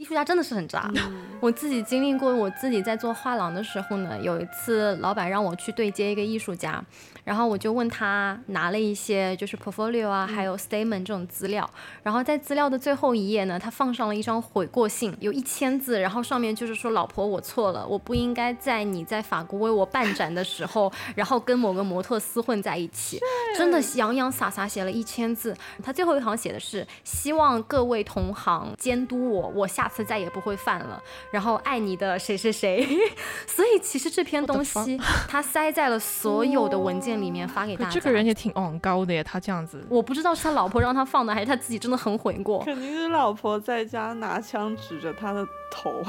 艺术家真的是很渣。我自己经历过，我自己在做画廊的时候呢，有一次老板让我去对接一个艺术家，然后我就问他拿了一些就是 portfolio 啊，还有 statement 这种资料，然后在资料的最后一页呢，他放上了一张悔过信，有一千字，然后上面就是说老婆我错了，我不应该在你在法国为我办展的时候，然后跟某个模特厮混在一起，真的洋洋洒洒写了一千字。他最后一行写的是希望各位同行监督我，我下。次再也不会犯了，然后爱你的谁谁谁，所以其实这篇东西他塞在了所有的文件里面发给大家。这个人也挺昂高的呀，他这样子，我不知道是他老婆让他放的，还是他自己真的很悔过。肯定是老婆在家拿枪指着他的头。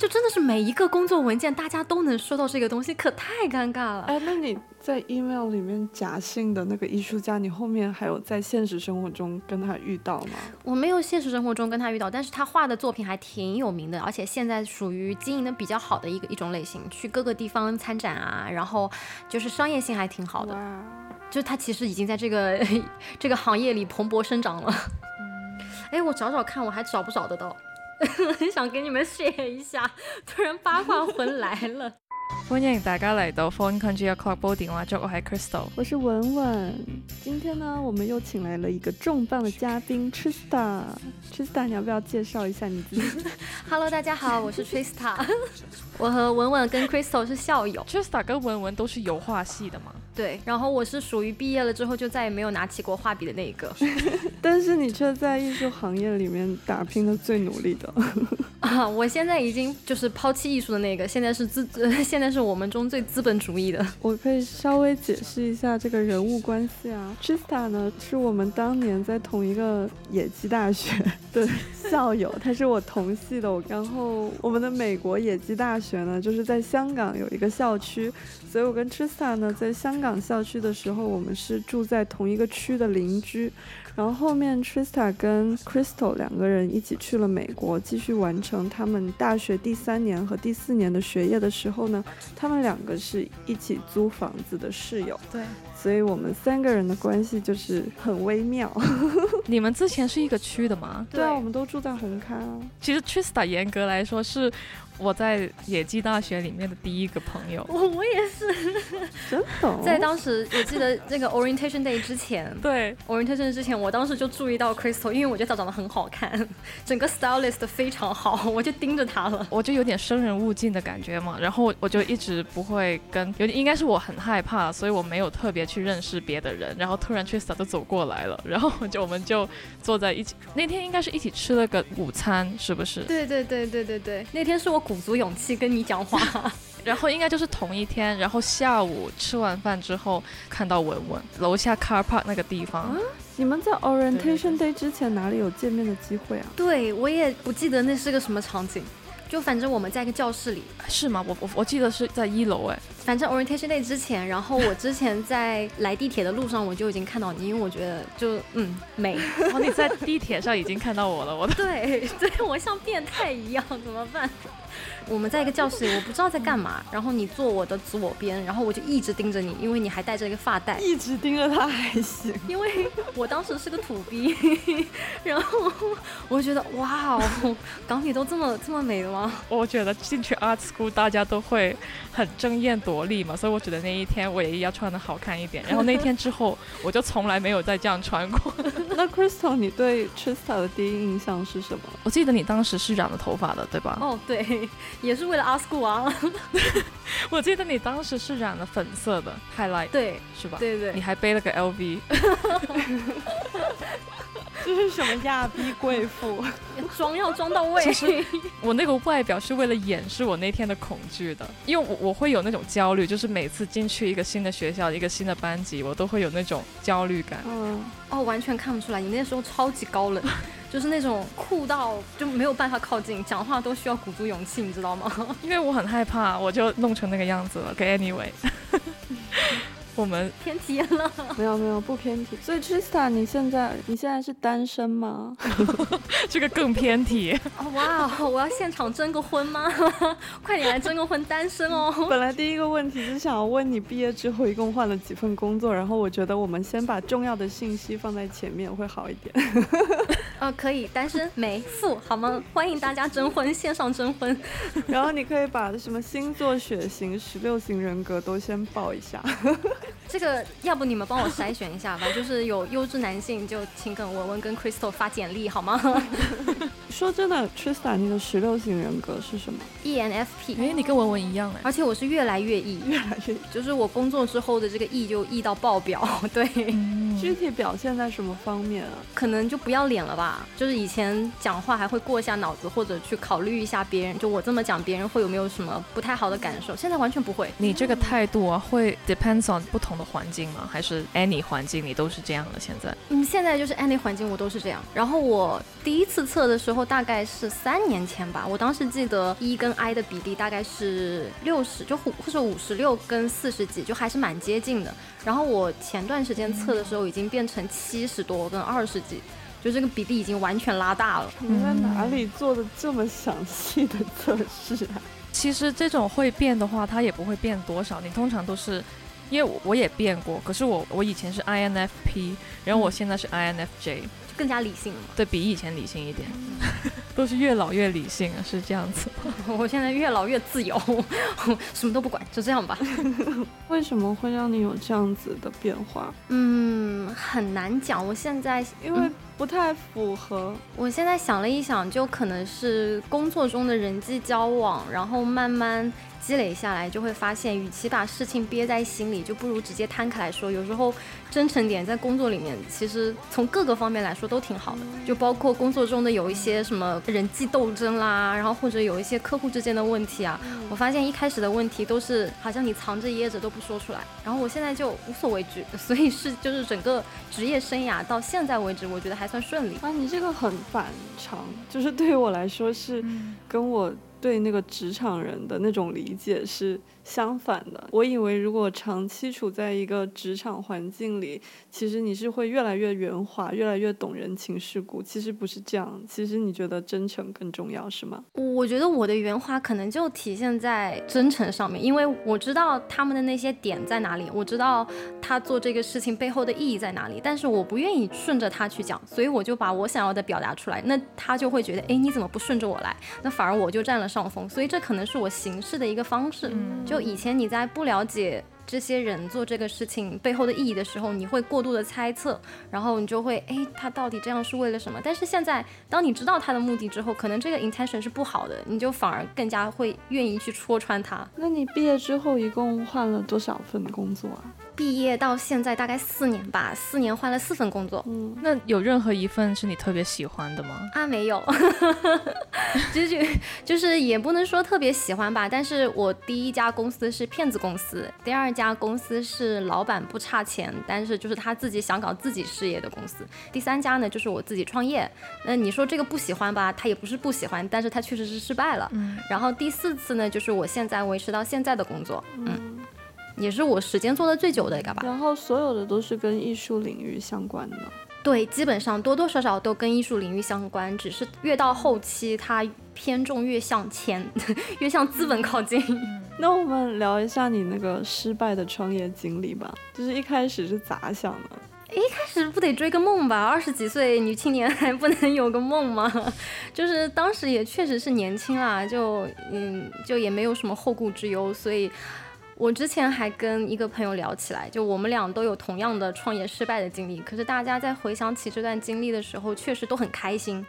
就真的是每一个工作文件，大家都能收到这个东西，可太尴尬了。哎，那你在 email 里面假性的那个艺术家，你后面还有在现实生活中跟他遇到吗？我没有现实生活中跟他遇到，但是他画的作品还挺有名的，而且现在属于经营的比较好的一个一种类型，去各个地方参展啊，然后就是商业性还挺好的。就他其实已经在这个 这个行业里蓬勃生长了。哎，我找找看，我还找不找得到。很想给你们 share 一下，突然八卦魂来了。欢迎大家来到 Phone Country Club 播电话粥，我係 Crystal，我是文文。今天呢，我们又请来了一个重磅的嘉宾 Trista。Trista，你要不要介绍一下你自己？Hello，大家好，我是 Trista。我和文文跟 Crystal 是校友。Trista 跟文文都是油画系的吗？对，然后我是属于毕业了之后就再也没有拿起过画笔的那一个。但是你却在艺术行业里面打拼的最努力的。啊，我现在已经就是抛弃艺术的那个，现在是资，现在是我们中最资本主义的。我可以稍微解释一下这个人物关系啊，Trista 呢是我们当年在同一个野鸡大学的校友，他是我同系的。然后我们的美国野鸡大学呢，就是在香港有一个校区，所以我跟 Trista 呢在香港校区的时候，我们是住在同一个区的邻居。然后后面 Trista 跟 Crystal 两个人一起去了美国，继续完成他们大学第三年和第四年的学业的时候呢，他们两个是一起租房子的室友。对，所以我们三个人的关系就是很微妙。你们之前是一个区的吗？对啊，我们都住在红磡啊。其实 Trista 严格来说是。我在野鸡大学里面的第一个朋友，我 我也是，真的，在当时我记得那个 orientation day 之前，对。orientation 之前，我当时就注意到 Crystal，因为我觉得她长得很好看，整个 stylist 非常好，我就盯着她了，我就有点生人勿近的感觉嘛，然后我就一直不会跟，有点应该是我很害怕，所以我没有特别去认识别的人，然后突然 Crystal 就走过来了，然后就我们就坐在一起，那天应该是一起吃了个午餐，是不是？对对对对对对，那天是我。鼓足勇气跟你讲话，然后应该就是同一天，然后下午吃完饭之后看到文文楼下 car park 那个地方。你们在 orientation day 之前哪里有见面的机会啊？对我也不记得那是个什么场景，就反正我们在一个教室里，是吗？我我我记得是在一楼哎。反正 orientation day 之前，然后我之前在来地铁的路上我就已经看到你，因为我觉得就嗯美。然后你在地铁上已经看到我了，我 对对，我像变态一样，怎么办？我们在一个教室里，我不知道在干嘛。然后你坐我的左边，然后我就一直盯着你，因为你还戴着一个发带。一直盯着他还行，因为我当时是个土逼。然后我就觉得，哇哦，港女都这么这么美的吗？我觉得进去 art school 大家都会很争艳夺丽嘛，所以我觉得那一天我也要穿的好看一点。然后那天之后，我就从来没有再这样穿过。那 Crystal，你对 Trista 的第一印象是什么？我记得你当时是染了头发的，对吧？哦，对。也是为了阿斯库啊！我记得你当时是染了粉色的 highlight，对，是吧？对对，你还背了个 LV，这是什么亚逼贵妇？装要装到位。其实我那个外表是为了掩饰我那天的恐惧的，因为我我会有那种焦虑，就是每次进去一个新的学校、一个新的班级，我都会有那种焦虑感。嗯，哦，完全看不出来，你那时候超级高冷。就是那种酷到就没有办法靠近，讲话都需要鼓足勇气，你知道吗？因为我很害怕，我就弄成那个样子了。给 Anyway，我们偏题了。没有没有不偏题。所以 Trista，你现在你现在是单身吗？这个更偏题。哦哇，我要现场征个婚吗？快点来征个婚，单身哦。本来第一个问题是想要问你毕业之后一共换了几份工作，然后我觉得我们先把重要的信息放在前面会好一点。呃，可以，单身没富，好吗？欢迎大家征婚，线上征婚。然后你可以把什么星座、血型、十六型人格都先报一下。这个要不你们帮我筛选一下吧，就是有优质男性就请跟文文跟 Crystal 发简历好吗？说真的，Trista，你的十六型人格是什么？ENFP。哎，你跟文文一样哎，而且我是越来越 E，越来越，就是我工作之后的这个 E 就 E 到爆表。对，具体表现在什么方面啊？可能就不要脸了吧，就是以前讲话还会过一下脑子，或者去考虑一下别人，就我这么讲，别人会有没有什么不太好的感受？现在完全不会。你这个态度啊，会 depends on 不同的。环境吗？还是 any 环境你都是这样的？现在，嗯，现在就是 any 环境我都是这样。然后我第一次测的时候大概是三年前吧，我当时记得 E 跟 I 的比例大概是六十，就或或者五十六跟四十几，就还是蛮接近的。然后我前段时间测的时候已经变成七十多跟二十几，就这个比例已经完全拉大了。你在哪里做的这么详细的测试啊？其实这种会变的话，它也不会变多少，你通常都是。因为我我也变过，可是我我以前是 INFP，然后我现在是 INFJ，就更加理性了，对比以前理性一点，都是越老越理性啊，是这样子。我现在越老越自由，什么都不管，就这样吧。为什么会让你有这样子的变化？嗯，很难讲。我现在因为不太符合，我现在想了一想，就可能是工作中的人际交往，然后慢慢。积累下来就会发现，与其把事情憋在心里，就不如直接摊开来说。有时候真诚点，在工作里面，其实从各个方面来说都挺好的。就包括工作中的有一些什么人际斗争啦，然后或者有一些客户之间的问题啊，我发现一开始的问题都是好像你藏着掖着都不说出来。然后我现在就无所畏惧，所以是就是整个职业生涯到现在为止，我觉得还算顺利。啊，你这个很反常，就是对于我来说是跟我。对那个职场人的那种理解是。相反的，我以为如果长期处在一个职场环境里，其实你是会越来越圆滑，越来越懂人情世故。其实不是这样，其实你觉得真诚更重要，是吗？我觉得我的圆滑可能就体现在真诚上面，因为我知道他们的那些点在哪里，我知道他做这个事情背后的意义在哪里，但是我不愿意顺着他去讲，所以我就把我想要的表达出来，那他就会觉得，哎，你怎么不顺着我来？那反而我就占了上风，所以这可能是我行事的一个方式，就。以前你在不了解这些人做这个事情背后的意义的时候，你会过度的猜测，然后你就会哎，他到底这样是为了什么？但是现在，当你知道他的目的之后，可能这个 intention 是不好的，你就反而更加会愿意去戳穿他。那你毕业之后一共换了多少份工作啊？毕业到现在大概四年吧，四年换了四份工作。嗯，那有任何一份是你特别喜欢的吗？啊，没有，就是就是也不能说特别喜欢吧。但是我第一家公司是骗子公司，第二家公司是老板不差钱，但是就是他自己想搞自己事业的公司。第三家呢，就是我自己创业。那你说这个不喜欢吧？他也不是不喜欢，但是他确实是失败了。嗯。然后第四次呢，就是我现在维持到现在的工作。嗯。也是我时间做的最久的一个吧，然后所有的都是跟艺术领域相关的，对，基本上多多少少都跟艺术领域相关，只是越到后期它偏重越向钱，越向资本靠近。那我们聊一下你那个失败的创业经历吧，就是一开始是咋想的？一开始不得追个梦吧，二十几岁女青年还不能有个梦吗？就是当时也确实是年轻啦，就嗯，就也没有什么后顾之忧，所以。我之前还跟一个朋友聊起来，就我们俩都有同样的创业失败的经历。可是大家在回想起这段经历的时候，确实都很开心，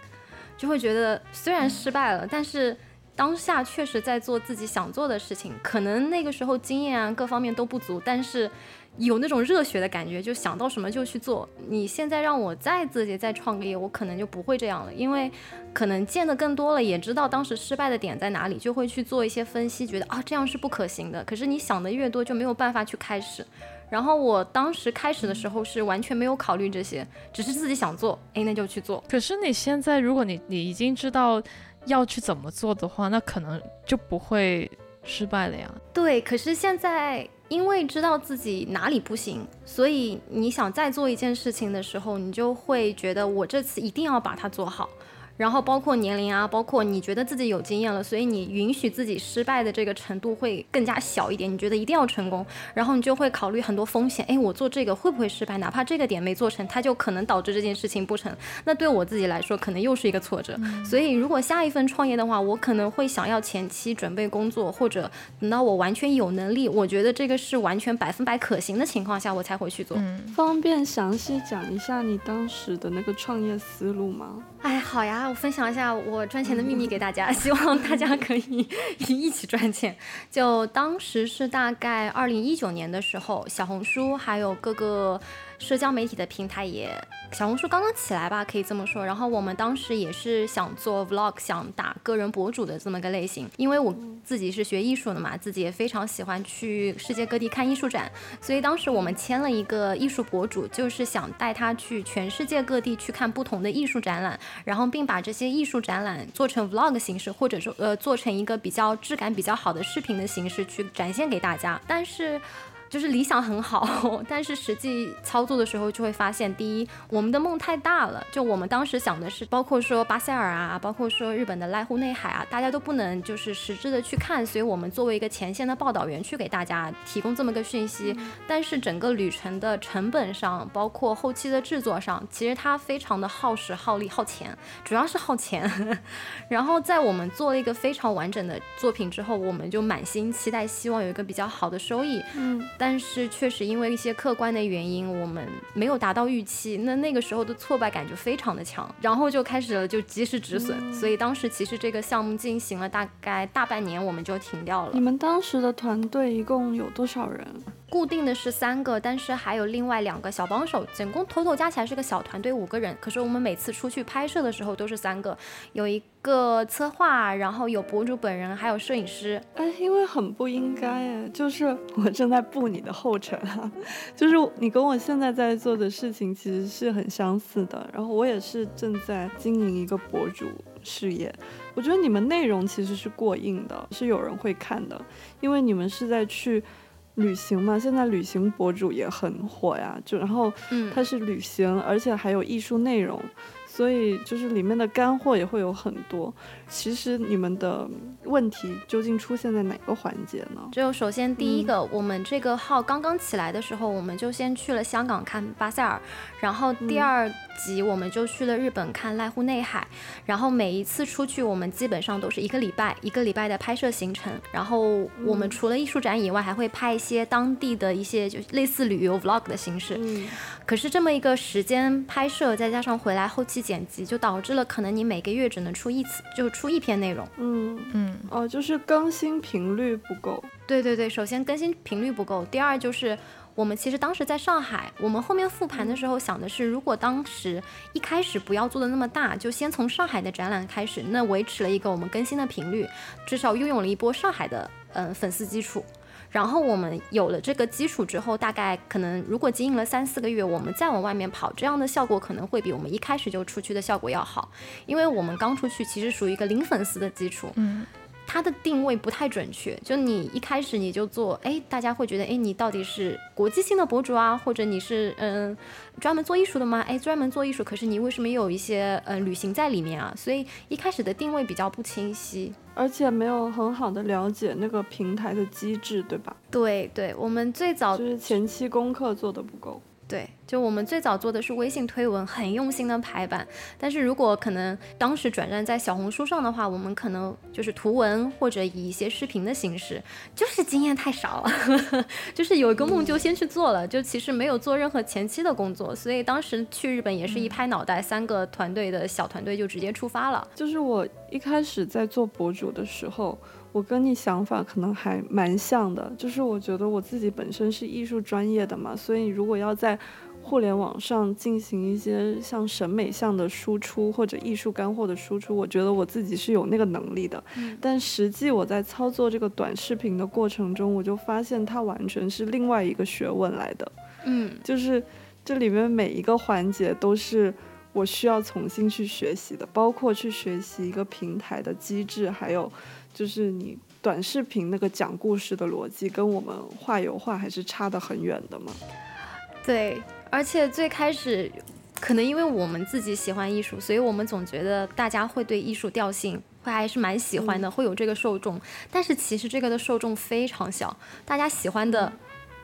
就会觉得虽然失败了，但是当下确实在做自己想做的事情。可能那个时候经验啊各方面都不足，但是。有那种热血的感觉，就想到什么就去做。你现在让我再自己再创个业，我可能就不会这样了，因为可能见得更多了，也知道当时失败的点在哪里，就会去做一些分析，觉得啊这样是不可行的。可是你想的越多，就没有办法去开始。然后我当时开始的时候是完全没有考虑这些，只是自己想做，哎，那就去做。可是你现在，如果你你已经知道要去怎么做的话，那可能就不会失败了呀。对，可是现在。因为知道自己哪里不行，所以你想再做一件事情的时候，你就会觉得我这次一定要把它做好。然后包括年龄啊，包括你觉得自己有经验了，所以你允许自己失败的这个程度会更加小一点。你觉得一定要成功，然后你就会考虑很多风险。哎，我做这个会不会失败？哪怕这个点没做成，它就可能导致这件事情不成。那对我自己来说，可能又是一个挫折。所以如果下一份创业的话，我可能会想要前期准备工作，或者等到我完全有能力，我觉得这个是完全百分百可行的情况下，我才会去做。方便详细讲一下你当时的那个创业思路吗？哎，好呀，来我分享一下我赚钱的秘密给大家，希望大家可以一起赚钱。就当时是大概二零一九年的时候，小红书还有各个。社交媒体的平台也，小红书刚刚起来吧，可以这么说。然后我们当时也是想做 vlog，想打个人博主的这么个类型。因为我自己是学艺术的嘛，自己也非常喜欢去世界各地看艺术展，所以当时我们签了一个艺术博主，就是想带他去全世界各地去看不同的艺术展览，然后并把这些艺术展览做成 vlog 形式，或者说呃做成一个比较质感比较好的视频的形式去展现给大家。但是。就是理想很好，但是实际操作的时候就会发现，第一，我们的梦太大了。就我们当时想的是，包括说巴塞尔啊，包括说日本的濑户内海啊，大家都不能就是实质的去看。所以我们作为一个前线的报道员去给大家提供这么个讯息，但是整个旅程的成本上，包括后期的制作上，其实它非常的耗时、耗力、耗钱，主要是耗钱。然后在我们做了一个非常完整的作品之后，我们就满心期待，希望有一个比较好的收益。嗯。但是确实因为一些客观的原因，我们没有达到预期，那那个时候的挫败感就非常的强，然后就开始了就及时止损，所以当时其实这个项目进行了大概大半年，我们就停掉了。你们当时的团队一共有多少人？固定的是三个，但是还有另外两个小帮手，总共头头加起来是个小团队五个人。可是我们每次出去拍摄的时候都是三个，有一个策划，然后有博主本人，还有摄影师。哎，因为很不应该，就是我正在步你的后尘啊，就是你跟我现在在做的事情其实是很相似的。然后我也是正在经营一个博主事业，我觉得你们内容其实是过硬的，是有人会看的，因为你们是在去。旅行嘛，现在旅行博主也很火呀，就然后，嗯，它是旅行，而且还有艺术内容。所以就是里面的干货也会有很多。其实你们的问题究竟出现在哪个环节呢？就首先第一个，我们这个号刚刚起来的时候，我们就先去了香港看巴塞尔，然后第二集我们就去了日本看濑户内海。然后每一次出去，我们基本上都是一个礼拜一个礼拜的拍摄行程。然后我们除了艺术展以外，还会拍一些当地的一些就类似旅游 vlog 的形式。嗯。可是这么一个时间拍摄，再加上回来后期。剪辑就导致了可能你每个月只能出一次，就出一篇内容。嗯嗯哦，就是更新频率不够。对对对，首先更新频率不够，第二就是我们其实当时在上海，我们后面复盘的时候想的是，如果当时一开始不要做的那么大，就先从上海的展览开始，那维持了一个我们更新的频率，至少拥有了一波上海的嗯粉丝基础。然后我们有了这个基础之后，大概可能如果经营了三四个月，我们再往外面跑，这样的效果可能会比我们一开始就出去的效果要好，因为我们刚出去其实属于一个零粉丝的基础，嗯。它的定位不太准确，就你一开始你就做，哎，大家会觉得，哎，你到底是国际性的博主啊，或者你是嗯专门做艺术的吗？哎，专门做艺术，可是你为什么又有一些呃旅行在里面啊？所以一开始的定位比较不清晰，而且没有很好的了解那个平台的机制，对吧？对对，我们最早就是前期功课做的不够。对，就我们最早做的是微信推文，很用心的排版。但是如果可能当时转战在小红书上的话，我们可能就是图文或者以一些视频的形式，就是经验太少了，就是有一个梦就先去做了，就其实没有做任何前期的工作。所以当时去日本也是一拍脑袋，三个团队的小团队就直接出发了。就是我一开始在做博主的时候。我跟你想法可能还蛮像的，就是我觉得我自己本身是艺术专业的嘛，所以如果要在互联网上进行一些像审美向的输出或者艺术干货的输出，我觉得我自己是有那个能力的。但实际我在操作这个短视频的过程中，我就发现它完全是另外一个学问来的。嗯，就是这里面每一个环节都是我需要重新去学习的，包括去学习一个平台的机制，还有。就是你短视频那个讲故事的逻辑，跟我们画油画还是差得很远的嘛。对，而且最开始可能因为我们自己喜欢艺术，所以我们总觉得大家会对艺术调性会还是蛮喜欢的，会有这个受众。但是其实这个的受众非常小，大家喜欢的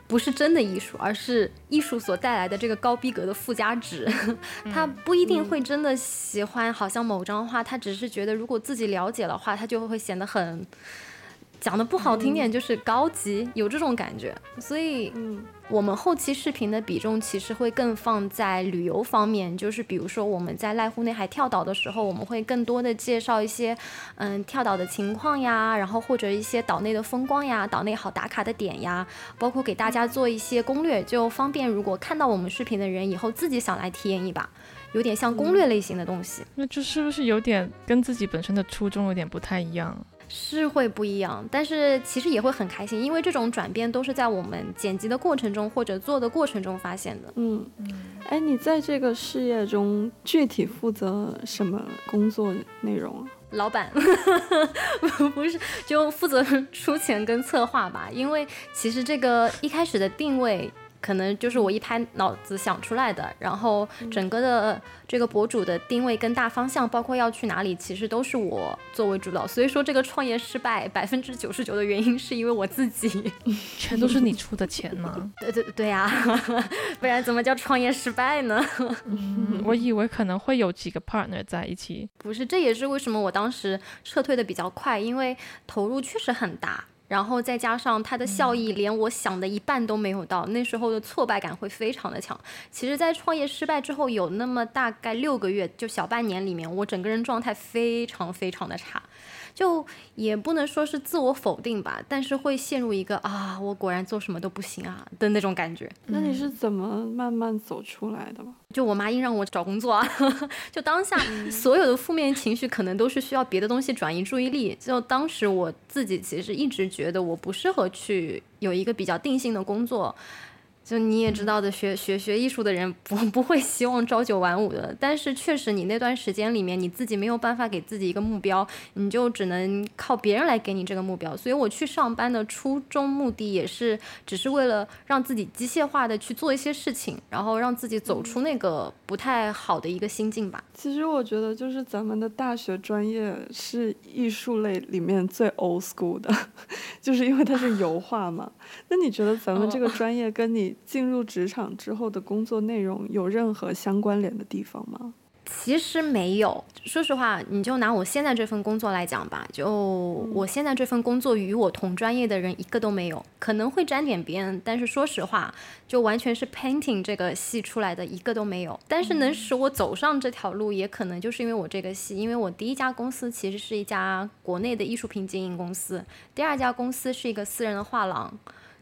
不是真的艺术，而是艺术所带来的这个高逼格的附加值。他不一定会真的喜欢，好像某张画，他只是觉得如果自己了解的话，他就会显得很。讲的不好听点就是高级，有这种感觉，所以，嗯，我们后期视频的比重其实会更放在旅游方面，就是比如说我们在濑户内海跳岛的时候，我们会更多的介绍一些，嗯，跳岛的情况呀，然后或者一些岛内的风光呀，岛内好打卡的点呀，包括给大家做一些攻略，就方便如果看到我们视频的人以后自己想来体验一把，有点像攻略类型的东西。那这是不是有点跟自己本身的初衷有点不太一样？是会不一样，但是其实也会很开心，因为这种转变都是在我们剪辑的过程中或者做的过程中发现的。嗯嗯，哎，你在这个事业中具体负责什么工作内容啊？老板，不是，就负责 出钱跟策划吧。因为其实这个一开始的定位。可能就是我一拍脑子想出来的，然后整个的这个博主的定位跟大方向，包括要去哪里，其实都是我作为主导。所以说这个创业失败百分之九十九的原因是因为我自己，全都是你出的钱吗？对对对呀，不然怎么叫创业失败呢？我以为可能会有几个 partner 在一起，不是，这也是为什么我当时撤退的比较快，因为投入确实很大。然后再加上它的效益，连我想的一半都没有到，那时候的挫败感会非常的强。其实，在创业失败之后，有那么大概六个月，就小半年里面，我整个人状态非常非常的差。就也不能说是自我否定吧，但是会陷入一个啊，我果然做什么都不行啊的那种感觉。那你是怎么慢慢走出来的吗？就我妈硬让我找工作啊，就当下所有的负面情绪可能都是需要别的东西转移注意力。就当时我自己其实一直觉得我不适合去有一个比较定性的工作。就你也知道的，学学学艺术的人不 不会希望朝九晚五的，但是确实你那段时间里面你自己没有办法给自己一个目标，你就只能靠别人来给你这个目标。所以我去上班的初衷目的也是只是为了让自己机械化的去做一些事情，然后让自己走出那个不太好的一个心境吧。其实我觉得就是咱们的大学专业是艺术类里面最 old school 的，就是因为它是油画嘛。那你觉得咱们这个专业跟你？进入职场之后的工作内容有任何相关联的地方吗？其实没有。说实话，你就拿我现在这份工作来讲吧，就我现在这份工作与我同专业的人一个都没有，可能会沾点边，但是说实话，就完全是 painting 这个系出来的一个都没有。但是能使我走上这条路，也可能就是因为我这个系，因为我第一家公司其实是一家国内的艺术品经营公司，第二家公司是一个私人的画廊。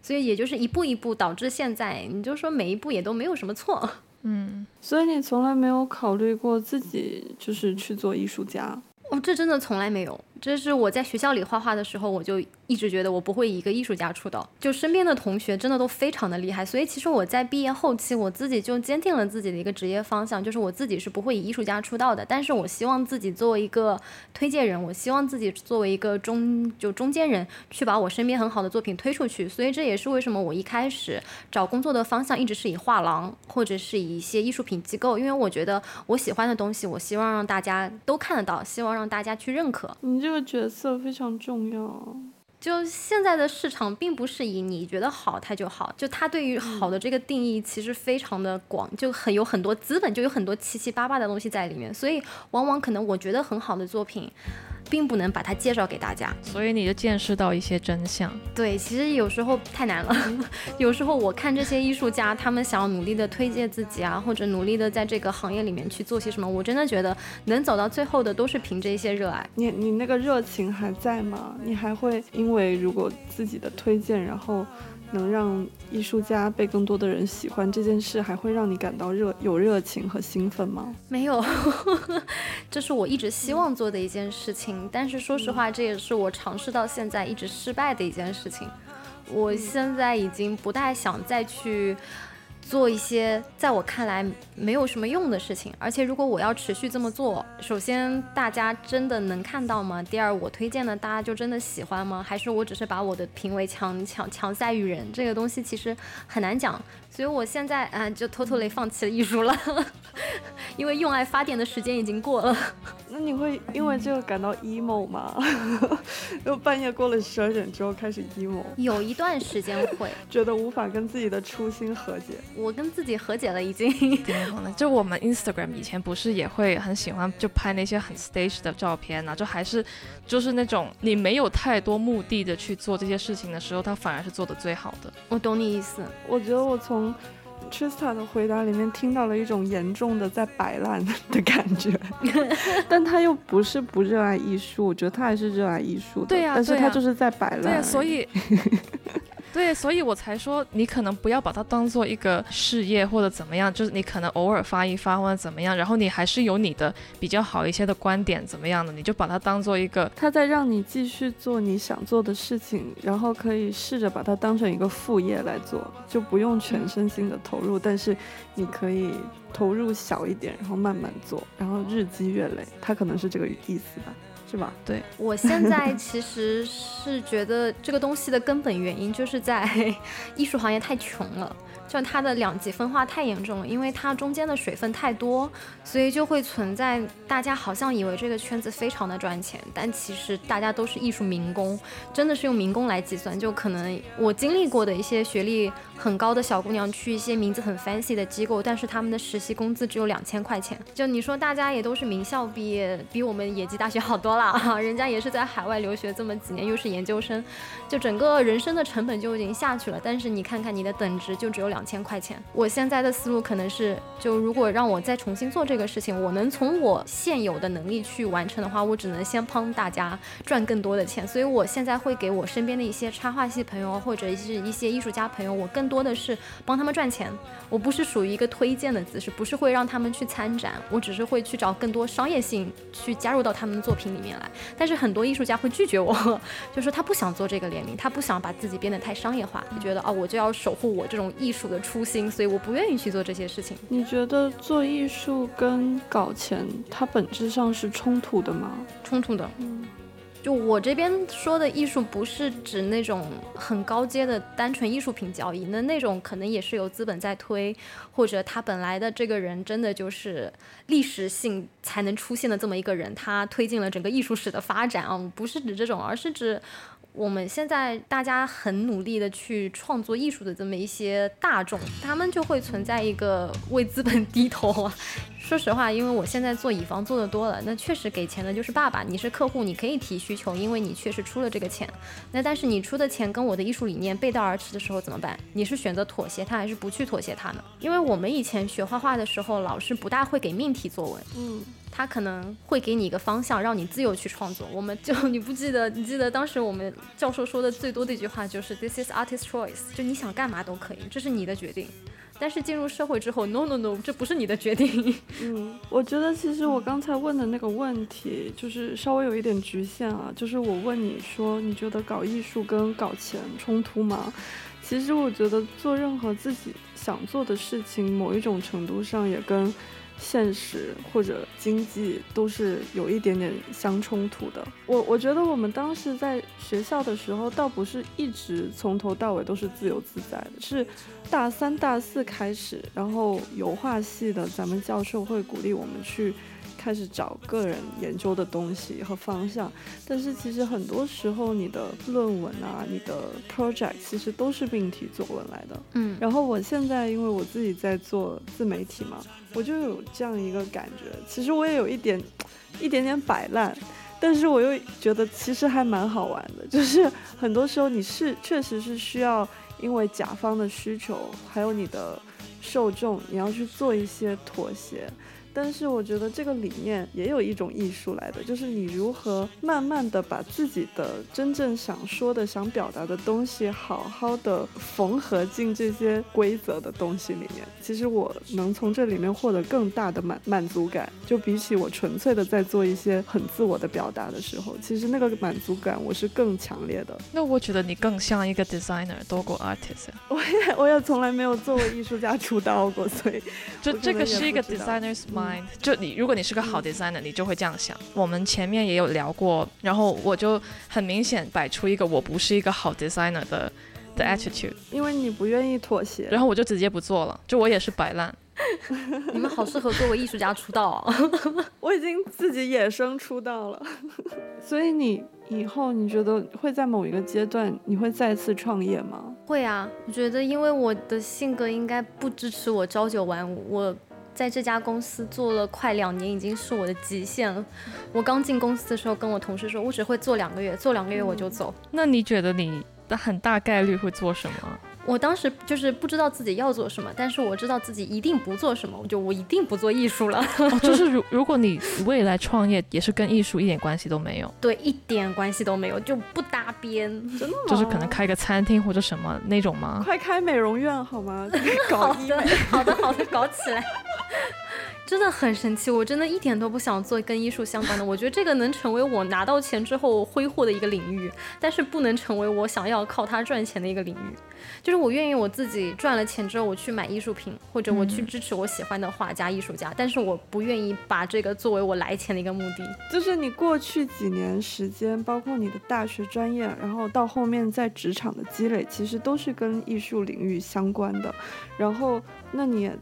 所以也就是一步一步导致现在，你就说每一步也都没有什么错，嗯。所以你从来没有考虑过自己就是去做艺术家。哦，这真的从来没有。这是我在学校里画画的时候，我就一直觉得我不会以一个艺术家出道。就身边的同学真的都非常的厉害，所以其实我在毕业后期，我自己就坚定了自己的一个职业方向，就是我自己是不会以艺术家出道的。但是我希望自己作为一个推荐人，我希望自己作为一个中就中间人，去把我身边很好的作品推出去。所以这也是为什么我一开始找工作的方向一直是以画廊或者是以一些艺术品机构，因为我觉得我喜欢的东西，我希望让大家都看得到，希望让大家去认可。这个角色。非常重要。就现在的市场，并不是以你觉得好它就好，就它对于好的这个定义其实非常的广，就很有很多资本，就有很多七七八八的东西在里面，所以往往可能我觉得很好的作品。并不能把它介绍给大家，所以你就见识到一些真相。对，其实有时候太难了。有时候我看这些艺术家，他们想要努力的推荐自己啊，或者努力的在这个行业里面去做些什么，我真的觉得能走到最后的都是凭着一些热爱。你你那个热情还在吗？你还会因为如果自己的推荐，然后。能让艺术家被更多的人喜欢这件事，还会让你感到热有热情和兴奋吗？没有，这是我一直希望做的一件事情。但是说实话，这也是我尝试到现在一直失败的一件事情。我现在已经不太想再去做一些在我看来没有什么用的事情，而且如果我要持续这么做，首先大家真的能看到吗？第二，我推荐的大家就真的喜欢吗？还是我只是把我的品味强强强塞于人？这个东西其实很难讲，所以我现在啊就 totally 放弃了艺术了，因为用爱发电的时间已经过了。那你会因为这个感到 emo 吗？就半夜过了十二点之后开始 emo？有一段时间会 觉得无法跟自己的初心和解。我跟自己和解了，已经。就我们 Instagram 以前不是也会很喜欢就拍那些很 stage 的照片呢？就还是就是那种你没有太多目的的去做这些事情的时候，它反而是做的最好的。我懂你意思。我觉得我从 Trista 的回答里面听到了一种严重的在摆烂的感觉，但他又不是不热爱艺术，我觉得他还是热爱艺术的。对呀，但是他就是在摆烂。对，所以。对，所以我才说你可能不要把它当做一个事业或者怎么样，就是你可能偶尔发一发或者怎么样，然后你还是有你的比较好一些的观点怎么样的，你就把它当做一个，他在让你继续做你想做的事情，然后可以试着把它当成一个副业来做，就不用全身心的投入，但是你可以投入小一点，然后慢慢做，然后日积月累，他可能是这个意思吧。是吧？对我现在其实是觉得这个东西的根本原因就是在 艺术行业太穷了。就它的两极分化太严重了，因为它中间的水分太多，所以就会存在大家好像以为这个圈子非常的赚钱，但其实大家都是艺术民工，真的是用民工来计算。就可能我经历过的一些学历很高的小姑娘去一些名字很 fancy 的机构，但是他们的实习工资只有两千块钱。就你说大家也都是名校毕业，比我们野鸡大学好多了，人家也是在海外留学这么几年，又是研究生，就整个人生的成本就已经下去了。但是你看看你的等值就只有两。两千块钱，我现在的思路可能是，就如果让我再重新做这个事情，我能从我现有的能力去完成的话，我只能先帮大家赚更多的钱。所以我现在会给我身边的一些插画系朋友或者是一些艺术家朋友，我更多的是帮他们赚钱。我不是属于一个推荐的姿势，不是会让他们去参展，我只是会去找更多商业性去加入到他们的作品里面来。但是很多艺术家会拒绝我，就说他不想做这个联名，他不想把自己变得太商业化，就觉得哦，我就要守护我这种艺术。的初心，所以我不愿意去做这些事情。你觉得做艺术跟搞钱，它本质上是冲突的吗？冲突的。嗯，就我这边说的艺术，不是指那种很高阶的单纯艺术品交易，那那种可能也是有资本在推，或者他本来的这个人真的就是历史性才能出现的这么一个人，他推进了整个艺术史的发展啊，不是指这种，而是指。我们现在大家很努力的去创作艺术的这么一些大众，他们就会存在一个为资本低头啊。说实话，因为我现在做乙方做的多了，那确实给钱的就是爸爸。你是客户，你可以提需求，因为你确实出了这个钱。那但是你出的钱跟我的艺术理念背道而驰的时候怎么办？你是选择妥协他，还是不去妥协他呢？因为我们以前学画画的时候，老师不大会给命题作文。嗯。他可能会给你一个方向，让你自由去创作。我们就你不记得？你记得当时我们教授说的最多的一句话就是 “This is artist choice”，就你想干嘛都可以，这是你的决定。但是进入社会之后，no no no，这不是你的决定。嗯，我觉得其实我刚才问的那个问题就是稍微有一点局限啊，就是我问你说，你觉得搞艺术跟搞钱冲突吗？其实我觉得做任何自己想做的事情，某一种程度上也跟。现实或者经济都是有一点点相冲突的。我我觉得我们当时在学校的时候，倒不是一直从头到尾都是自由自在的，是大三大四开始，然后油画系的咱们教授会鼓励我们去。开始找个人研究的东西和方向，但是其实很多时候你的论文啊，你的 project 其实都是命题作文来的。嗯，然后我现在因为我自己在做自媒体嘛，我就有这样一个感觉，其实我也有一点一点点摆烂，但是我又觉得其实还蛮好玩的，就是很多时候你是确实是需要因为甲方的需求，还有你的受众，你要去做一些妥协。但是我觉得这个里面也有一种艺术来的，就是你如何慢慢的把自己的真正想说的、想表达的东西，好好的缝合进这些规则的东西里面。其实我能从这里面获得更大的满满足感，就比起我纯粹的在做一些很自我的表达的时候，其实那个满足感我是更强烈的。那我觉得你更像一个 designer 多过 artist。我也我也从来没有作为艺术家出道过，所以就这个是一个 designer's mind。就你如果你是个好 designer，你就会这样想。我们前面也有聊过，然后我就很明显摆出一个我不是一个好 designer 的的 attitude，因为你不愿意妥协，然后我就直接不做了，就我也是摆烂。你们好适合作为艺术家出道啊！我已经自己野生出道了，所以你以后你觉得会在某一个阶段你会再次创业吗？会啊，我觉得因为我的性格应该不支持我朝九晚五，我在这家公司做了快两年，已经是我的极限了。我刚进公司的时候跟我同事说，我只会做两个月，做两个月我就走。那你觉得你的很大概率会做什么？我当时就是不知道自己要做什么，但是我知道自己一定不做什么，我就我一定不做艺术了。哦，就 是如如果你未来创业也是跟艺术一点关系都没有，对，一点关系都没有，就不搭边，真的吗？就是可能开个餐厅或者什么那种吗？快开美容院好吗？搞好的，好的，好的，搞起来。真的很神奇，我真的一点都不想做跟艺术相关的。我觉得这个能成为我拿到钱之后挥霍的一个领域，但是不能成为我想要靠它赚钱的一个领域。就是我愿意我自己赚了钱之后，我去买艺术品，或者我去支持我喜欢的画家、艺术家，但是我不愿意把这个作为我来钱的一个目的。就是你过去几年时间，包括你的大学专业，然后到后面在职场的积累，其实都是跟艺术领域相关的。然后，那你也。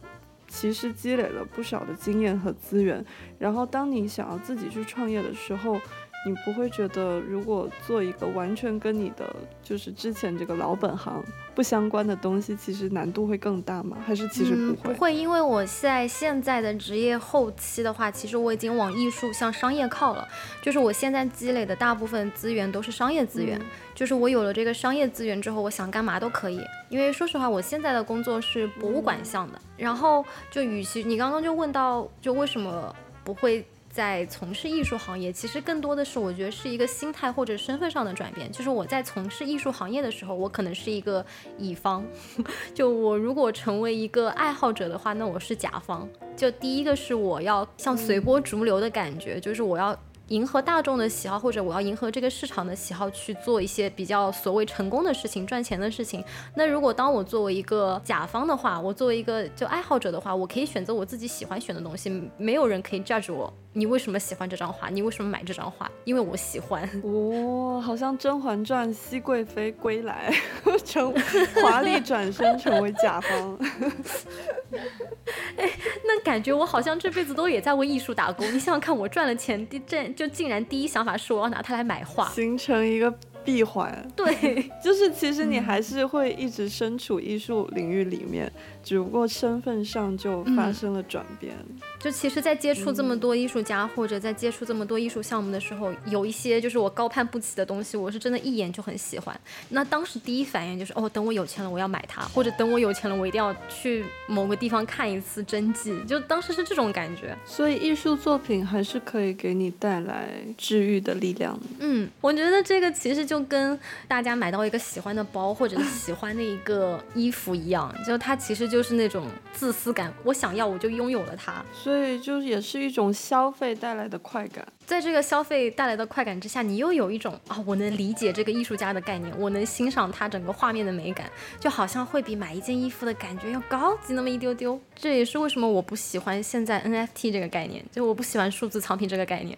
其实积累了不少的经验和资源，然后当你想要自己去创业的时候。你不会觉得，如果做一个完全跟你的就是之前这个老本行不相关的东西，其实难度会更大吗？还是其实不会？不会，因为我在现在的职业后期的话，其实我已经往艺术向商业靠了。就是我现在积累的大部分资源都是商业资源。就是我有了这个商业资源之后，我想干嘛都可以。因为说实话，我现在的工作是博物馆向的。然后就与其你刚刚就问到，就为什么不会？在从事艺术行业，其实更多的是我觉得是一个心态或者身份上的转变。就是我在从事艺术行业的时候，我可能是一个乙方；就我如果成为一个爱好者的话，那我是甲方。就第一个是我要像随波逐流的感觉，就是我要。迎合大众的喜好，或者我要迎合这个市场的喜好去做一些比较所谓成功的事情、赚钱的事情。那如果当我作为一个甲方的话，我作为一个就爱好者的话，我可以选择我自己喜欢选的东西，没有人可以 judge 我。你为什么喜欢这张画？你为什么买这张画？因为我喜欢。哇，好像《甄嬛传》熹贵妃归来，成华丽转身成为甲方。哎，那感觉我好像这辈子都也在为艺术打工。你想想看，我赚了钱，第这就竟然第一想法是我要拿它来买画，形成一个。闭环，对，就是其实你还是会一直身处艺术领域里面，只不过身份上就发生了转变。就其实，在接触这么多艺术家或者在接触这么多艺术项目的时候，有一些就是我高攀不起的东西，我是真的一眼就很喜欢。那当时第一反应就是，哦，等我有钱了，我要买它，或者等我有钱了，我一定要去某个地方看一次真迹。就当时是这种感觉。所以艺术作品还是可以给你带来治愈的力量。嗯，我觉得这个其实就。跟大家买到一个喜欢的包或者喜欢的一个衣服一样，就它其实就是那种自私感，我想要我就拥有了它，所以就是也是一种消费带来的快感。在这个消费带来的快感之下，你又有一种啊，我能理解这个艺术家的概念，我能欣赏他整个画面的美感，就好像会比买一件衣服的感觉要高级那么一丢丢。这也是为什么我不喜欢现在 NFT 这个概念，就我不喜欢数字藏品这个概念，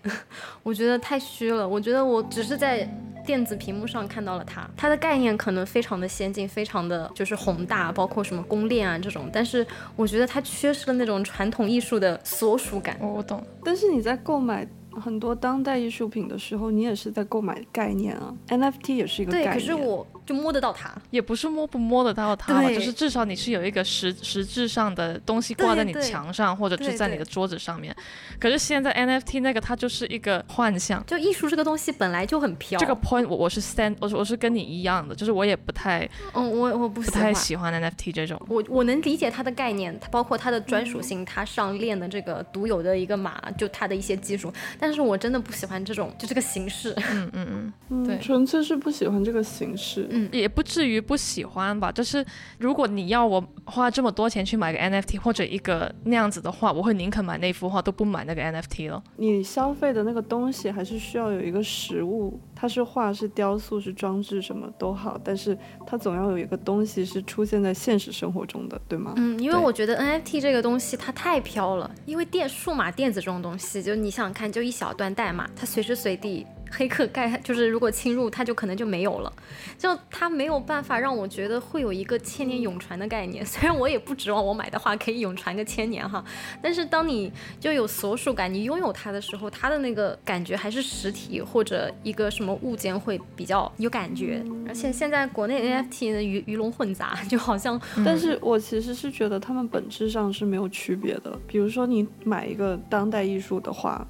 我觉得太虚了。我觉得我只是在电子屏幕上看到了它，它的概念可能非常的先进，非常的就是宏大，包括什么公链啊这种，但是我觉得它缺失了那种传统艺术的所属感。我懂，但是你在购买。很多当代艺术品的时候，你也是在购买概念啊，NFT 也是一个概对，念。可是我就摸得到它。也不是摸不摸得到它就是至少你是有一个实实质上的东西挂在你墙上，或者是在你的桌子上面。可是现在 NFT 那个它就是一个幻象。就艺术这个东西本来就很飘。这个 point 我我是 stand 我是我是跟你一样的，就是我也不太嗯，我我不不。太喜欢 NFT 这种。我我能理解它的概念，它包括它的专属性，它上链的这个独有的一个码，就它的一些技术。但是我真的不喜欢这种，就这个形式。嗯嗯嗯，嗯，对纯粹是不喜欢这个形式。嗯，也不至于不喜欢吧。就是如果你要我花这么多钱去买个 NFT 或者一个那样子的话，我会宁肯买那幅画，都不买那个 NFT 了。你消费的那个东西还是需要有一个实物，它是画、是雕塑、是装置，什么都好，但是它总要有一个东西是出现在现实生活中的，对吗？嗯，因为我觉得 NFT 这个东西它太飘了，因为电数码电子这种东西，就你想想看，就一小段代码，它随时随地黑客盖，就是如果侵入，它就可能就没有了，就它没有办法让我觉得会有一个千年永传的概念。虽然我也不指望我买的话可以永传个千年哈，但是当你就有所属感，你拥有它的时候，它的那个感觉还是实体或者一个什么物件会比较有感觉。而且现在国内 NFT 的鱼鱼龙混杂，就好像但是我其实是觉得它们本质上是没有区别的。比如说，你买一个当代艺术的画，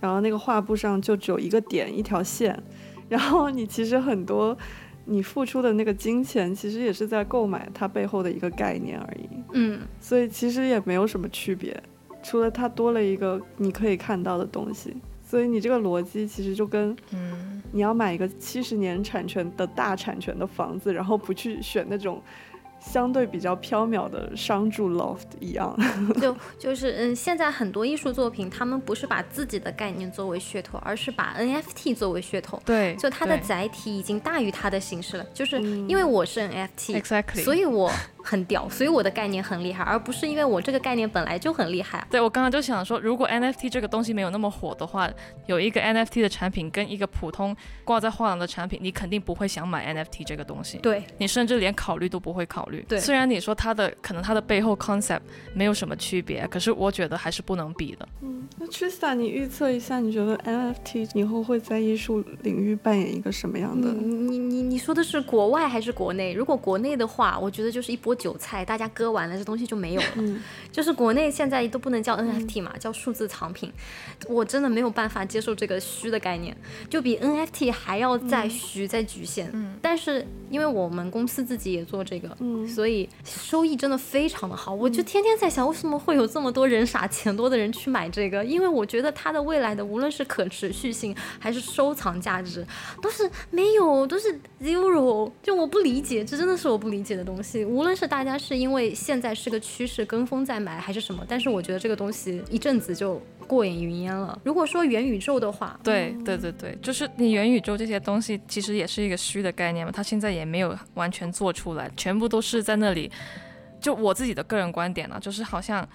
然后那个画布上就只有一个点一条线，然后你其实很多你付出的那个金钱，其实也是在购买它背后的一个概念而已。嗯。所以其实也没有什么区别，除了它多了一个你可以看到的东西。所以你这个逻辑其实就跟嗯，你要买一个七十年产权的大产权的房子，然后不去选那种相对比较缥缈的商住 loft 一样。就就是嗯，现在很多艺术作品，他们不是把自己的概念作为噱头，而是把 NFT 作为噱头。对，就它的载体已经大于它的形式了，就是嗯因为我是 NFT，、exactly，所以我很屌，所以我的概念很厉害，而不是因为我这个概念本来就很厉害。对我刚刚就想说，如果 NFT 这个东西没有那么火的话，有一个 NFT 的产品跟一个普通挂在画廊的产品，你肯定不会想买 NFT 这个东西，对，你甚至连考虑都不会考虑。对虽然你说它的可能它的背后 concept 没有什么区别，可是我觉得还是不能比的。嗯那 Trista，你预测一下，你觉得 NFT 以后会在艺术领域扮演一个什么样的？你你你你说的是国外还是国内？如果国内的话，我觉得就是一波韭菜，大家割完了，这东西就没有了。嗯就是国内现在都不能叫 NFT 嘛，叫数字藏品。我真的没有办法接受这个虚的概念，就比 NFT 还要再虚、再局限。嗯但是因为我们公司自己也做这个，嗯所以收益真的非常的好。我就天天在想，为什么会有这么多人傻钱多的人去买这个？因为我觉得它的未来的无论是可持续性还是收藏价值，都是没有，都是 zero。就我不理解，这真的是我不理解的东西。无论是大家是因为现在是个趋势跟风在买，还是什么，但是我觉得这个东西一阵子就过眼云烟了。如果说元宇宙的话，对对对对，就是你元宇宙这些东西其实也是一个虚的概念嘛，它现在也没有完全做出来，全部都是在那里。就我自己的个人观点啊，就是好像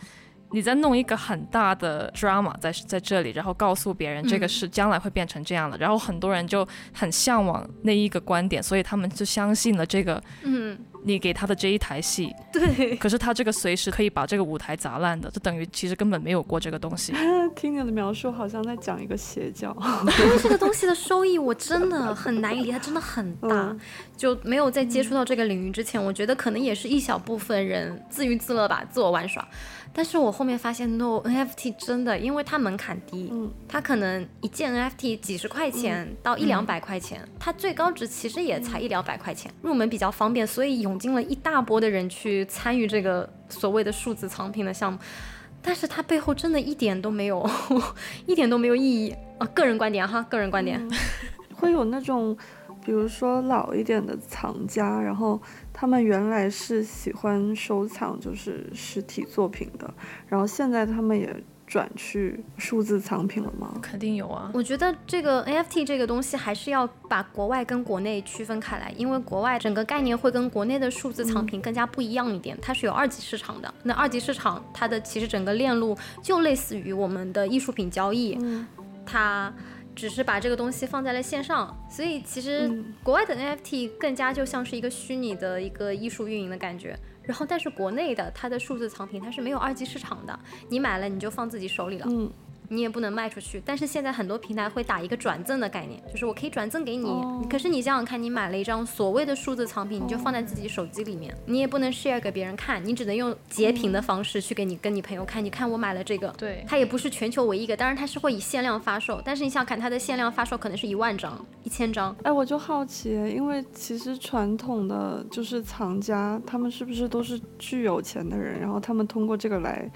你在弄一个很大的 drama 在在这里，然后告诉别人这个嗯是将来会变成这样的，然后很多人就很向往那一个观点，所以他们就相信了这个嗯，你给他的这一台戏。对，可是他这个随时可以把这个舞台砸烂的，就等于其实根本没有过这个东西。听你的描述，好像在讲一个邪教。因为这个东西的收益我真的很难以理解，它真的很大。嗯就没有在接触到这个领域之前，我觉得可能也是一小部分人自娱自乐吧，自我玩耍。但是我后面发现，no，NFT 真的，因为它门槛低，嗯它可能一件 NFT 几十块钱到一两百块钱，它最高值其实也才一两百块钱，入门比较方便，所以涌进了一大波的人去参与这个所谓的数字藏品的项目。但是它背后真的一点都没有，一点都没有意义啊！个人观点哈，个人观点。会有那种，比如说老一点的藏家，然后他们原来是喜欢收藏就是实体作品的，然后现在他们也转去数字藏品了吗？肯定有啊，我觉得这个 NFT 这个东西还是要把国外跟国内区分开来，因为国外整个概念会跟国内的数字藏品更加不一样一点，它是有二级市场的。那二级市场它的其实整个链路就类似于我们的艺术品交易，嗯它只是把这个东西放在了线上，所以其实嗯国外的 NFT 更加就像是一个虚拟的一个艺术运营的感觉。然后，但是国内的它的数字藏品它是没有二级市场的，你买了你就放自己手里了。嗯你也不能卖出去。但是现在很多平台会打一个转赠的概念，就是我可以转赠给你。可是你想想看，你买了一张所谓的数字藏品，你就放在自己手机里面，你也不能 share 给别人看，你只能用截屏的方式去给你跟你朋友看。你看我买了这个，对，它也不是全球唯一一个，当然它是会以限量发售。但是你想想看，它的限量发售可能是一万张、一千张。哎，我就好奇，因为其实传统的就是藏家，他们是不是都是巨有钱的人？然后他们通过这个来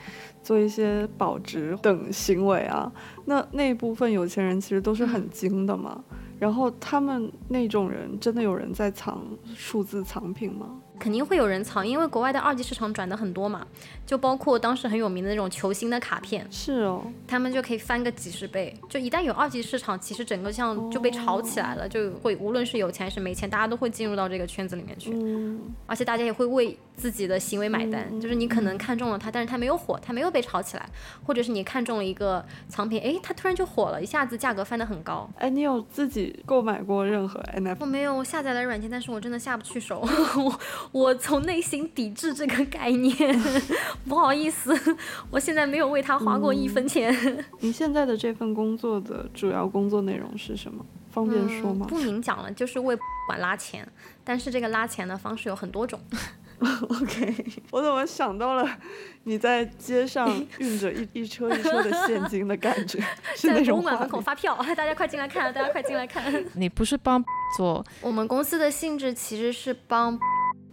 做一些保值等行为啊？那那部分有钱人其实都是很精的嘛？然后他们那种人，真的有人在藏数字藏品吗？肯定会有人藏，因为国外的二级市场转的很多嘛，就包括当时很有名的那种球星的卡片，是哦，他们就可以翻个几十倍。就一旦有二级市场，其实整个像就被炒起来了，就会无论是有钱还是没钱，大家都会进入到这个圈子里面去，而且大家也会为自己的行为买单。就是你可能看中了它，但是它没有火，它没有被炒起来，或者是你看中了一个藏品，哎，它突然就火了，一下子价格翻得很高。哎，你有自己购买过任何 NFT？我没有，我下载了软件，但是我真的下不去手。我我从内心抵制这个概念，不好意思，我现在没有为他花过一分钱。你现在的这份工作的主要工作内容是什么？方便说吗？不明讲了，就是为管拉钱，但是这个拉钱的方式有很多种。OK，我怎么想到了你在街上运着一一车一车的现金的感觉？在博物馆门口发票，大家快进来看，大家快进来看。你不是帮做？我们公司的性质其实是帮。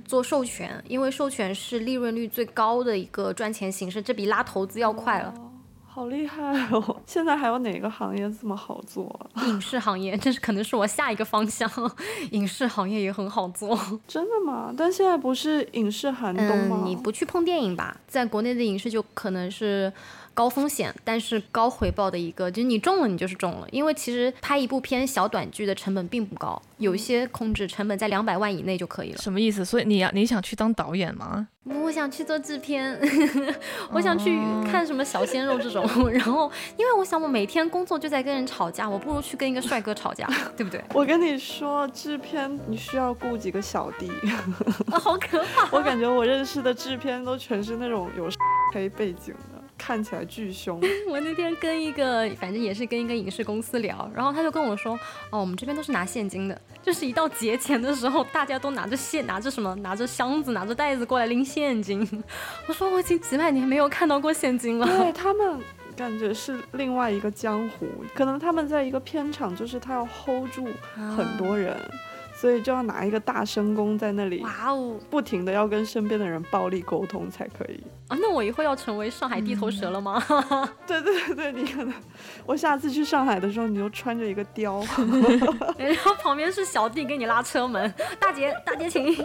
做授权，因为授权是利润率最高的一个赚钱形式，这比拉投资要快了。好厉害哦！现在还有哪个行业这么好做？影视行业，这是可能是我下一个方向。影视行业也很好做，真的吗？但现在不是影视寒冬吗？你不去碰电影吧，在国内的影视就可能是。高风险但是高回报的一个，就是你中了你就是中了，因为其实拍一部片小短剧的成本并不高，有一些控制成本在两百万以内就可以了。什么意思？所以你要你想去当导演吗？我想去做制片，我想去看什么小鲜肉这种，然后因为我想我每天工作就在跟人吵架，我不如去跟一个帅哥吵架，对不对？我跟你说，制片你需要雇几个小弟，好可怕！我感觉我认识的制片都全是那种有黑背景的。看起来巨凶。我那天跟一个，反正也是跟一个影视公司聊，然后他就跟我说，哦，我们这边都是拿现金的，就是一到节前的时候，大家都拿着现，拿着什么，拿着箱子，拿着袋子过来拎现金。我说我已经几百年没有看到过现金了。对他们感觉是另外一个江湖，可能他们在一个片场，就是他要 hold 住很多人。所以就要拿一个大声公在那里，哇哦，不停的要跟身边的人暴力沟通才可以啊！那我以后要成为上海地头蛇了吗？对对对对，你可能，我下次去上海的时候，你就穿着一个貂，然后旁边是小弟给你拉车门，大姐大姐请。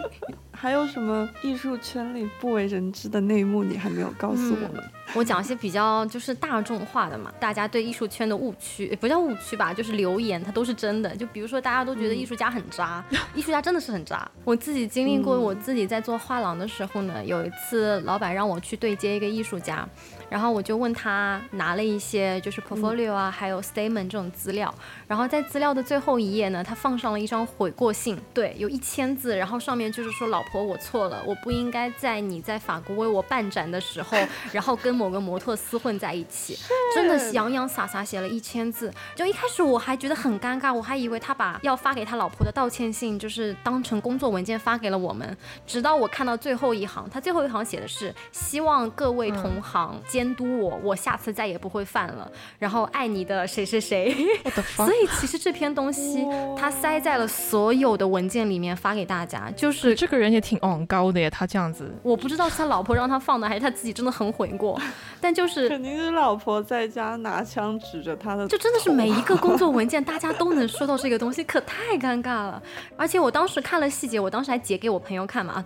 还有什么艺术圈里不为人知的内幕，你还没有告诉我们？我讲一些比较就是大众化的嘛，大家对艺术圈的误区，不叫误区吧，就是留言，它都是真的。就比如说，大家都觉得艺术家很渣，艺术家真的是很渣。我自己经历过，我自己在做画廊的时候呢，有一次老板让我去对接一个艺术家。然后我就问他拿了一些就是 portfolio 啊，还有 statement 这种资料。然后在资料的最后一页呢，他放上了一张悔过信，对，有一千字。然后上面就是说，老婆，我错了，我不应该在你在法国为我办展的时候，然后跟某个模特厮混在一起。真的洋洋洒洒写了一千字。就一开始我还觉得很尴尬，我还以为他把要发给他老婆的道歉信就是当成工作文件发给了我们。直到我看到最后一行，他最后一行写的是希望各位同行监督我，我下次再也不会犯了。然后爱你的谁谁谁。所以其实这篇东西他塞在了所有的文件里面发给大家，就是这个人也挺昂高的呀。他这样子，我不知道是他老婆让他放的，还是他自己真的很悔过。但就是肯定是老婆在家拿枪指着他的，就真的是每一个工作文件大家都能说到这个东西，可太尴尬了。而且我当时看了细节，我当时还截给我朋友看嘛。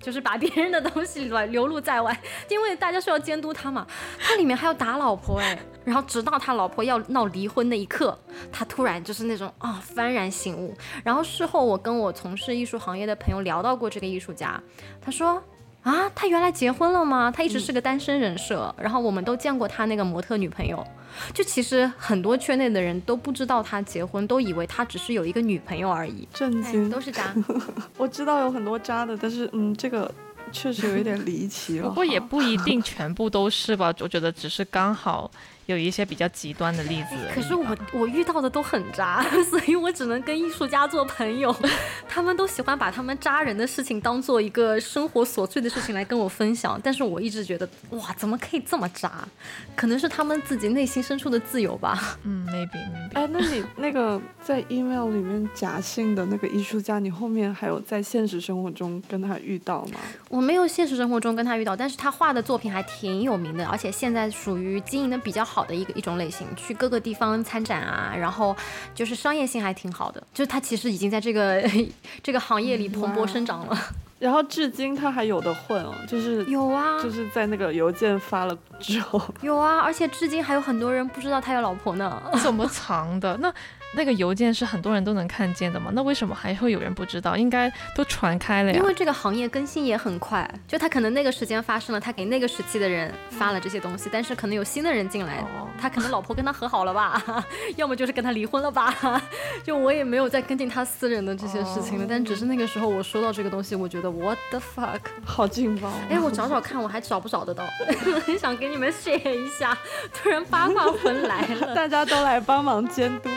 就是把别人的东西流流露在外，因为大家是要监督他嘛。他里面还要打老婆哎，然后直到他老婆要闹离婚那一刻，他突然就是那种啊幡然醒悟。然后事后我跟我从事艺术行业的朋友聊到过这个艺术家，他说。啊，他原来结婚了吗？他一直是个单身人设，然后我们都见过他那个模特女朋友，就其实很多圈内的人都不知道他结婚，都以为他只是有一个女朋友而已。震惊，都是渣。我知道有很多渣的，但是嗯，这个确实有一点离奇了。不过也不一定全部都是吧，我觉得只是刚好。有一些比较极端的例子。可是我我遇到的都很渣，所以我只能跟艺术家做朋友。他们都喜欢把他们渣人的事情当做一个生活琐碎的事情来跟我分享，但是我一直觉得哇，怎么可以这么渣？可能是他们自己内心深处的自由吧。嗯，maybe maybe。哎，那你那个在 email 里面假性的那个艺术家，你后面还有在现实生活中跟他遇到吗？我没有现实生活中跟他遇到，但是他画的作品还挺有名的，而且现在属于经营的比较好的一个一种类型，去各个地方参展啊，然后就是商业性还挺好的，就是他其实已经在这个 这个行业里蓬勃生长了。然后至今他还有的混哦，就是有啊，就是在那个邮件发了之后有啊，而且至今还有很多人不知道他有老婆呢，怎么藏的？那。那个邮件是很多人都能看见的嘛？那为什么还会有人不知道？应该都传开了呀。因为这个行业更新也很快，就他可能那个时间发生了，他给那个时期的人发了这些东西，但是可能有新的人进来，他可能老婆跟他和好了吧，要么就是跟他离婚了吧。就我也没有再跟进他私人的这些事情了，但只是那个时候我收到这个东西，我觉得 what the fuck，好劲爆！哎，我找找看，我还找不找得到？很想给你们写一下，突然八卦魂来了，大家都来帮忙监督。